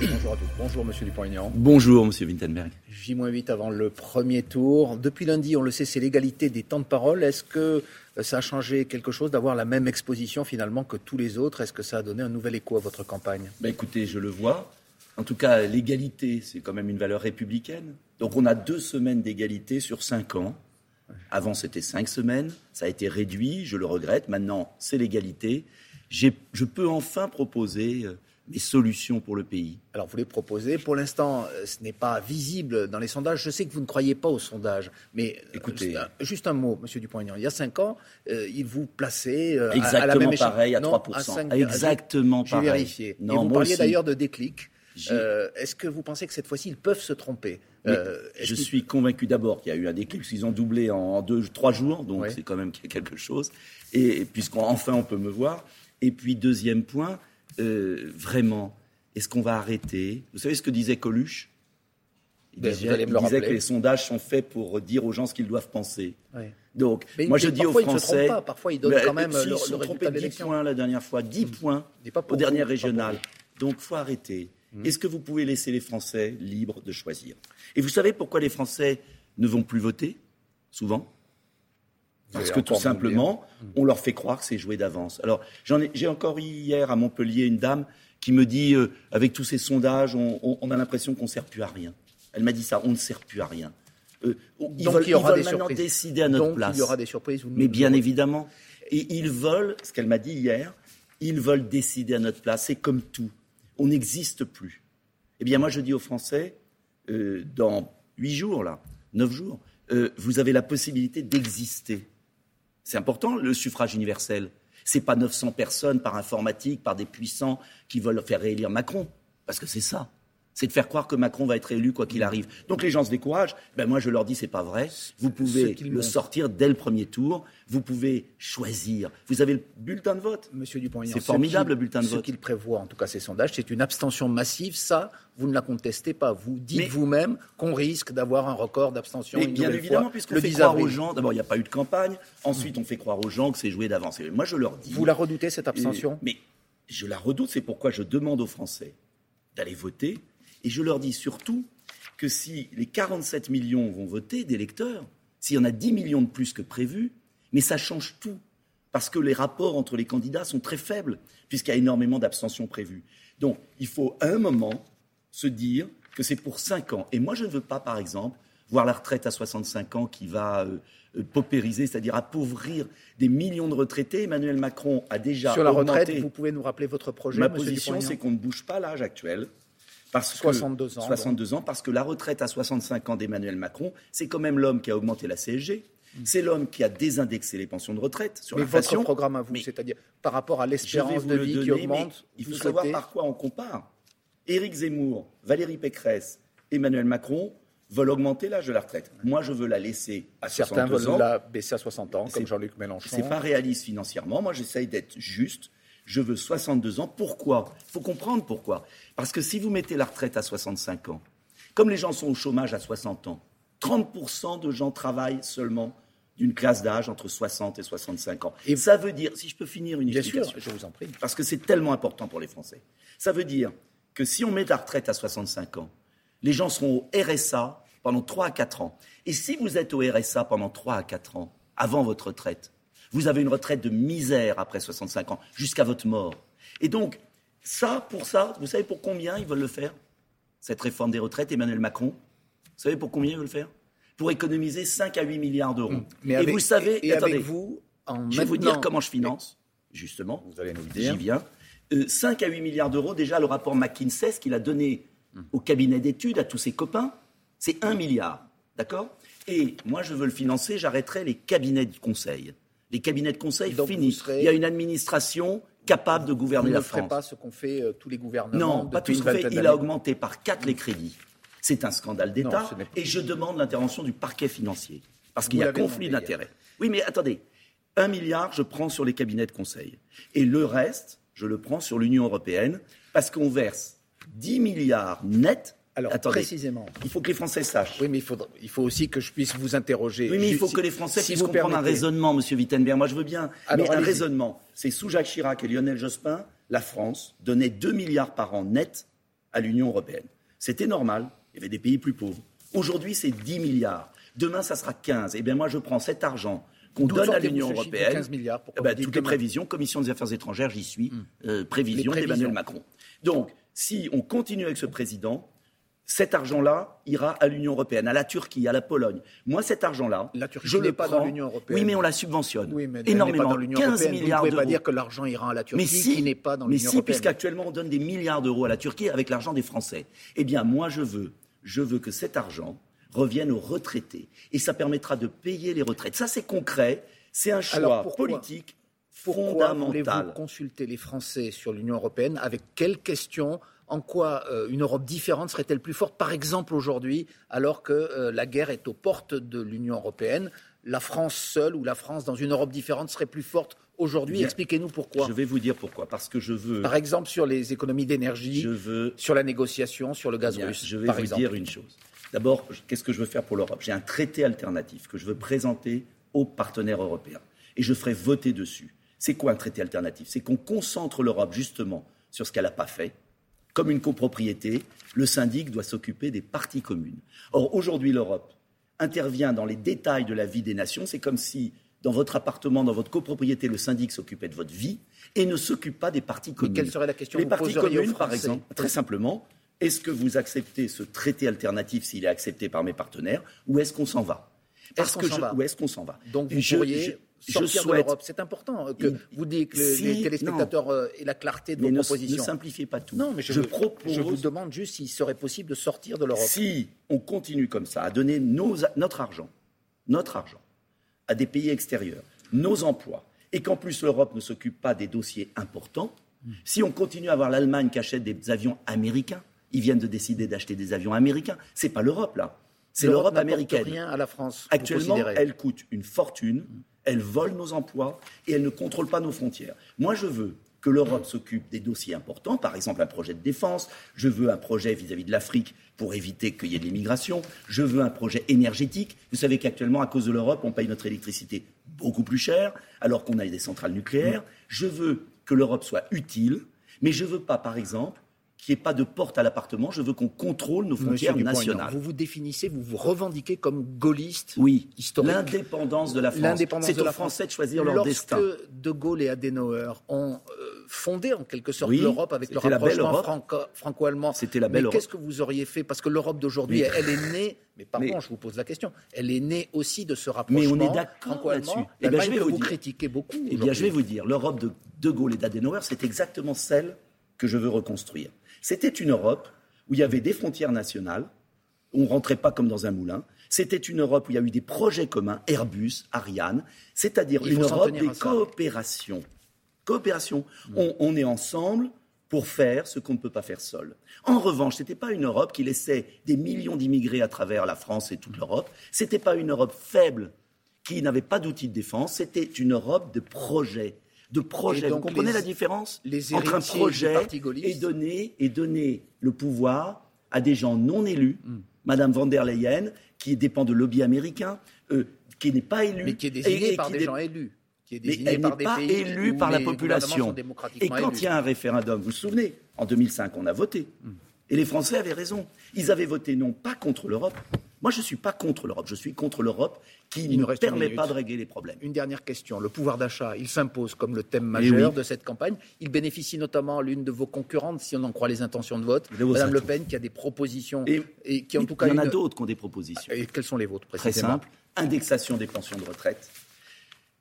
Bonjour à tous. Bonjour Monsieur Dupont-Aignan. Bonjour Monsieur Wittenberg. J-8 avant le premier tour. Depuis lundi, on le sait, c'est l'égalité des temps de parole. Est-ce que euh, ça a changé quelque chose d'avoir la même exposition finalement que tous les autres? Est-ce que ça a donné un nouvel écho à votre campagne? Bah, Écoutez, je le vois. En tout cas, l'égalité, c'est quand même une valeur républicaine. Donc on a deux semaines d'égalité sur cinq ans. Avant, c'était cinq semaines. Ça a été réduit, je le regrette. Maintenant, c'est l'égalité. Je peux enfin proposer euh, des solutions pour le pays. Alors vous les proposez. Pour l'instant, euh, ce n'est pas visible dans les sondages. Je sais que vous ne croyez pas aux sondages, mais euh, écoutez, juste un mot, Monsieur Dupont-Aignan. Il y a cinq ans, euh, il vous plaçait exactement à, la même pareil à 3%. exactement pareil. J'ai vérifié. Non, Et vous parliez d'ailleurs de déclic. Est-ce que vous pensez que cette fois-ci, ils peuvent se tromper? Je suis convaincu d'abord qu'il y a eu un déclic, qu'ils ont doublé en deux, trois jours, donc c'est quand même quelque chose. Et puisqu'enfin on peut me voir. Et puis deuxième point, euh, vraiment, est-ce qu'on va arrêter? Vous savez ce que disait Coluche? Il ben, disait, que les sondages sont faits pour dire aux gens ce qu'ils doivent penser. Donc, moi je dis aux Français. Pas. Parfois, ils donnent quand même le, ils sont trompés 10 points la dernière fois, 10 hmm. points au dernier régional. Donc, faut arrêter. Hmm. Est-ce que vous pouvez laisser les Français libres de choisir? Et vous savez pourquoi les Français ne vont plus voter? Souvent parce que tout simplement, on leur fait croire que c'est joué d'avance. Alors, j'ai encore eu hier à Montpellier une dame qui me dit, euh, avec tous ces sondages, on, a l'impression qu'on ne sert plus à rien. Elle m'a dit ça, on ne sert plus à rien. Euh, ils Donc, veulent, il y aura des maintenant surprises. décider à notre place. il y aura des surprises. Mais bien évidemment. Et ils veulent, ce qu'elle m'a dit hier, ils veulent décider à notre place. C'est comme tout. On n'existe plus. Eh bien, moi, je dis aux Français, euh, dans huit jours, là, neuf jours, vous avez la possibilité d'exister. C'est important, le suffrage universel. Ce n'est pas 900 personnes par informatique, par des puissants qui veulent faire réélire Macron. Parce que c'est ça c'est de faire croire que Macron va être élu quoi qu'il arrive. Donc les gens se découragent. Ben moi je leur dis c'est pas vrai. Vous pouvez le sortir dès le premier tour. Vous pouvez choisir. Vous avez le bulletin de vote. Monsieur dupont C'est formidable le bulletin de vote. Ce qu'il prévoit, en tout cas ces sondages, c'est une abstention massive. Ça, vous ne la contestez pas. Vous dites vous-même qu'on risque d'avoir un record d'abstention. Mais bien évidemment, puisqu'on fait croire aux gens. D'abord, il n'y a pas eu de campagne. Ensuite, on fait croire aux gens que c'est joué d'avance. Moi, je leur dis. Vous la redoutez cette abstention? Mais je la redoute. C'est pourquoi je demande aux Français d'aller voter et je leur dis surtout que si les 47 millions vont voter d'électeurs, s'il y en a 10 millions de plus que prévu, mais ça change tout. Parce que les rapports entre les candidats sont très faibles, puisqu'il y a énormément d'abstentions prévues. Donc, il faut à un moment se dire que c'est pour 5 ans. Et moi, je ne veux pas, par exemple, voir la retraite à 65 ans qui va euh, euh, paupériser, c'est-à-dire appauvrir des millions de retraités. Emmanuel Macron a déjà. Sur la retraite, vous pouvez nous rappeler votre projet Ma position, c'est qu'on ne bouge pas l'âge actuel. Parce 62 ans. 62 ans, parce que la retraite à 65 ans d'Emmanuel Macron, c'est quand même l'homme qui a augmenté la CSG. Mm. C'est l'homme qui a désindexé les pensions de retraite sur Mais votre programme à vous, c'est-à-dire par rapport à l'espérance de vie qui augmente, il faut savoir par quoi on compare. Éric Zemmour, Valérie Pécresse, Emmanuel Macron veulent augmenter l'âge de la retraite. Moi, je veux la laisser à Certains 62 ans. Certains veulent la baisser à 60 ans, comme Jean-Luc Mélenchon. C'est pas réaliste financièrement. Moi, j'essaye d'être juste je veux 62 ans. Pourquoi? Il faut comprendre pourquoi. Parce que si vous mettez la retraite à 65 ans, comme les gens sont au chômage à 60 ans, 30% de gens travaillent seulement d'une classe d'âge entre 60 et 65 ans. Et ça veut dire, si je peux finir une Bien explication, sûr, je vous en prie. parce que c'est tellement important pour les Français. Ça veut dire que si on met la retraite à 65 ans, les gens seront au RSA pendant 3 à 4 ans. Et si vous êtes au RSA pendant 3 à 4 ans, avant votre retraite, vous avez une retraite de misère après 65 ans, jusqu'à votre mort. Et donc, ça, pour ça, vous savez pour combien ils veulent le faire Cette réforme des retraites, Emmanuel Macron? Vous savez pour combien ils veulent le faire? Pour économiser 5 à 8 milliards d'euros. Mmh. et vous savez, attendez, vous, je vais vous dire comment je finance, justement. Vous allez nous le dire. J'y viens. 5 euh, à 8 milliards d'euros, déjà le rapport McKinsey, ce qu'il a donné mmh. au cabinet d'études, à tous ses copains, c'est 1 milliard. D'accord? Et moi, je veux le financer, j'arrêterai les cabinets de conseil les cabinets de conseil finis. Il y a une administration capable de gouverner la France. ne pas ce qu'ont fait euh, tous les gouvernements. Non, pas tout ce qu'on fait. Il a augmenté par quatre les crédits. C'est un scandale d'État. Et je demande l'intervention du parquet financier. Parce qu'il y a conflit d'intérêts. Oui, mais attendez. Un milliard, je prends sur les cabinets de conseil. Et le reste, je le prends sur l'Union européenne. Parce qu'on verse 10 milliards nets alors, précisément. Il faut que les Français sachent. Oui, mais il faut, aussi que je puisse vous interroger. Oui, mais il faut que les Français puissent comprendre un raisonnement, Monsieur Wittenberg. Moi, je veux bien. mais un raisonnement. C'est sous Jacques Chirac et Lionel Jospin, la France donnait 2 milliards par an net à l'Union européenne. C'était normal, il y avait des pays plus pauvres. Aujourd'hui, c'est 10 milliards. Demain, ça sera 15. Eh bien, moi, je prends cet argent qu'on donne à l'Union européenne. 15 milliards, eh ben, toutes les prévisions, Commission des affaires étrangères, j'y suis, hmm. euh, prévisions d'Emmanuel Macron. Donc, si on continue avec ce président, cet argent-là ira à l'Union européenne, à la Turquie, à la Pologne. Moi, cet argent-là, je n'est pas dans l'Union européenne. Oui, mais on la subventionne oui, mais énormément. Pas dans 15 milliards Vous ne pouvez pas dire que l'argent ira à la Turquie, mais si, qui n'est pas dans l'Union européenne. Mais si, puisqu'actuellement on donne des milliards d'euros à la Turquie avec l'argent des Français. Eh bien, moi, je veux, je veux que cet argent revienne aux retraités, et ça permettra de payer les retraites. Ça, c'est concret. C'est un choix politique pourquoi fondamental. voulez-vous consulter les Français sur l'Union européenne Avec quelles questions en quoi euh, une Europe différente serait-elle plus forte, par exemple aujourd'hui, alors que euh, la guerre est aux portes de l'Union européenne La France seule ou la France dans une Europe différente serait plus forte aujourd'hui Expliquez-nous pourquoi. Je vais vous dire pourquoi. Parce que je veux. Par exemple, sur les économies d'énergie, je veux... sur la négociation, sur le gaz russe. Je vais vous dire une chose. D'abord, qu'est-ce que je veux faire pour l'Europe? J'ai un traité alternatif que je veux présenter aux partenaires européens. Et je ferai voter dessus. C'est quoi un traité alternatif? C'est qu'on concentre l'Europe justement sur ce qu'elle n'a pas fait, comme une copropriété, le syndic doit s'occuper des parties communes. Or, aujourd'hui, l'Europe intervient dans les détails de la vie des nations. C'est comme si, dans votre appartement, dans votre copropriété, le syndic s'occupait de votre vie et ne s'occupe pas des parties communes. quelle serait la question Les parties communes, par exemple, très simplement, est-ce que vous acceptez ce traité alternatif s'il est accepté par mes partenaires ou est-ce qu'on s'en va? Parce que où est-ce qu'on s'en va? Donc vous pourriez je souhaite... C'est important que vous dites que les téléspectateurs euh, aient la clarté de vos propositions. Ne simplifiez pas tout. Non, mais je, je, propose... je vous demande juste s'il serait possible de sortir de l'Europe. Si on continue comme ça à donner notre argent, notre argent, à des pays extérieurs, nos emplois, et qu'en plus l'Europe ne s'occupe pas des dossiers importants, si on continue à avoir l'Allemagne qui achète des avions américains, ils viennent de décider d'acheter des avions américains. C'est pas l'Europe là, c'est l'Europe américaine. rien à la France. Actuellement, elle coûte une fortune elle vole nos emplois et elle ne contrôle pas nos frontières. Moi, je veux que l'Europe s'occupe des dossiers importants, par exemple un projet de défense, je veux un projet vis-à-vis de l'Afrique pour éviter qu'il y ait de l'immigration, je veux un projet énergétique. Vous savez qu'actuellement, à cause de l'Europe, on paye notre électricité beaucoup plus cher, alors qu'on a des centrales nucléaires. Je veux que l'Europe soit utile, mais je ne veux pas, par exemple, qu'il n'y ait pas de porte à l'appartement. Je veux qu'on contrôle nos frontières nationales. Vous vous définissez, vous vous revendiquez comme gaulliste oui. historique. L'indépendance de la France. C'est aux Français de choisir leur destin. Lorsque De Gaulle et Adenauer ont euh, fondé en quelque sorte l'Europe avec le rapprochement franco-allemand. C'était la belle Mais qu'est-ce que vous auriez fait? Parce que l'Europe d'aujourd'hui, elle est née. Mais pardon, je vous pose la question. Elle est née aussi de ce rapprochement mais on est d'accord là-dessus. Eh bien, je vais vous, critiquer beaucoup. Eh bien, je vais vous dire, l'Europe de De Gaulle et d'Adenauer, c'est exactement celle que je veux reconstruire. C'était une Europe où il y avait des frontières nationales, on ne rentrait pas comme dans un moulin. C'était une Europe où il y a eu des projets communs, Airbus, Ariane, c'est-à-dire une Europe des coopérations. Coopération. Mm. On, est ensemble pour faire ce qu'on ne peut pas faire seul. En revanche, ce n'était pas une Europe qui laissait des millions d'immigrés à travers la France et toute l'Europe. Ce n'était pas une Europe faible qui n'avait pas d'outils de défense. C'était une Europe de projets de projet. Vous comprenez la différence entre un projet et donner, et donner le pouvoir à des gens non élus, Mme hmm. Madame van der Leyen, qui dépend de lobby américain, euh, qui n'est pas élue. Mais qui est désignée par des gens élus. Qui est mais elle n'est pas élue par la population. Et quand il y a un référendum, vous vous souvenez, en 2005, on a voté. Hmm. Et les Français avaient raison. Ils avaient voté non pas contre l'Europe. Moi, je ne suis pas contre l'Europe. Je suis contre l'Europe qui ne permet pas de régler les problèmes. Une dernière question. Le pouvoir d'achat, il s'impose comme le thème eh majeur de cette campagne. Il bénéficie notamment à l'une de vos concurrentes, si on en croit les intentions de vote, Mme Le Pen, qui a des propositions. Et, qui, en tout cas, il y en a d'autres qui ont des propositions. Et quelles sont les vôtres, précisément Très simple. Indexation des pensions de retraite.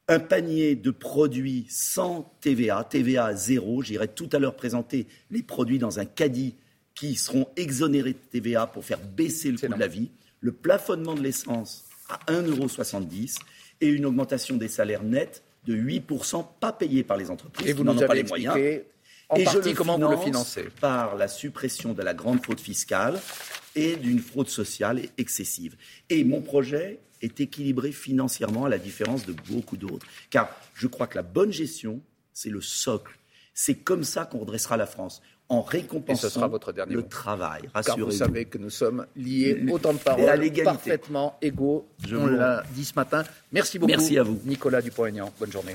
Un panier de produits sans TVA, TVA zéro. J'irai tout à l'heure présenter les produits dans un caddie qui seront exonérés de TVA pour faire baisser le coût de la vie. Le plafonnement de l'essence à 1,70€ et une augmentation des salaires nets de 8%, pas payés par les entreprises et vous n'en avez pas les moyens. En et partie, comment vous le financez Par la suppression de la grande fraude fiscale et d'une fraude sociale excessive. Et mon projet est équilibré financièrement à la différence de beaucoup d'autres. Car je crois que la bonne gestion, c'est le socle. C'est comme ça qu'on redressera la France en récompensant ce sera votre dernier le travail. Car vous savez que nous sommes liés au temps de parole, parfaitement égaux. Je on l'a dit ce matin. Merci beaucoup. Merci à vous. Nicolas Dupont-Aignan. Bonne journée.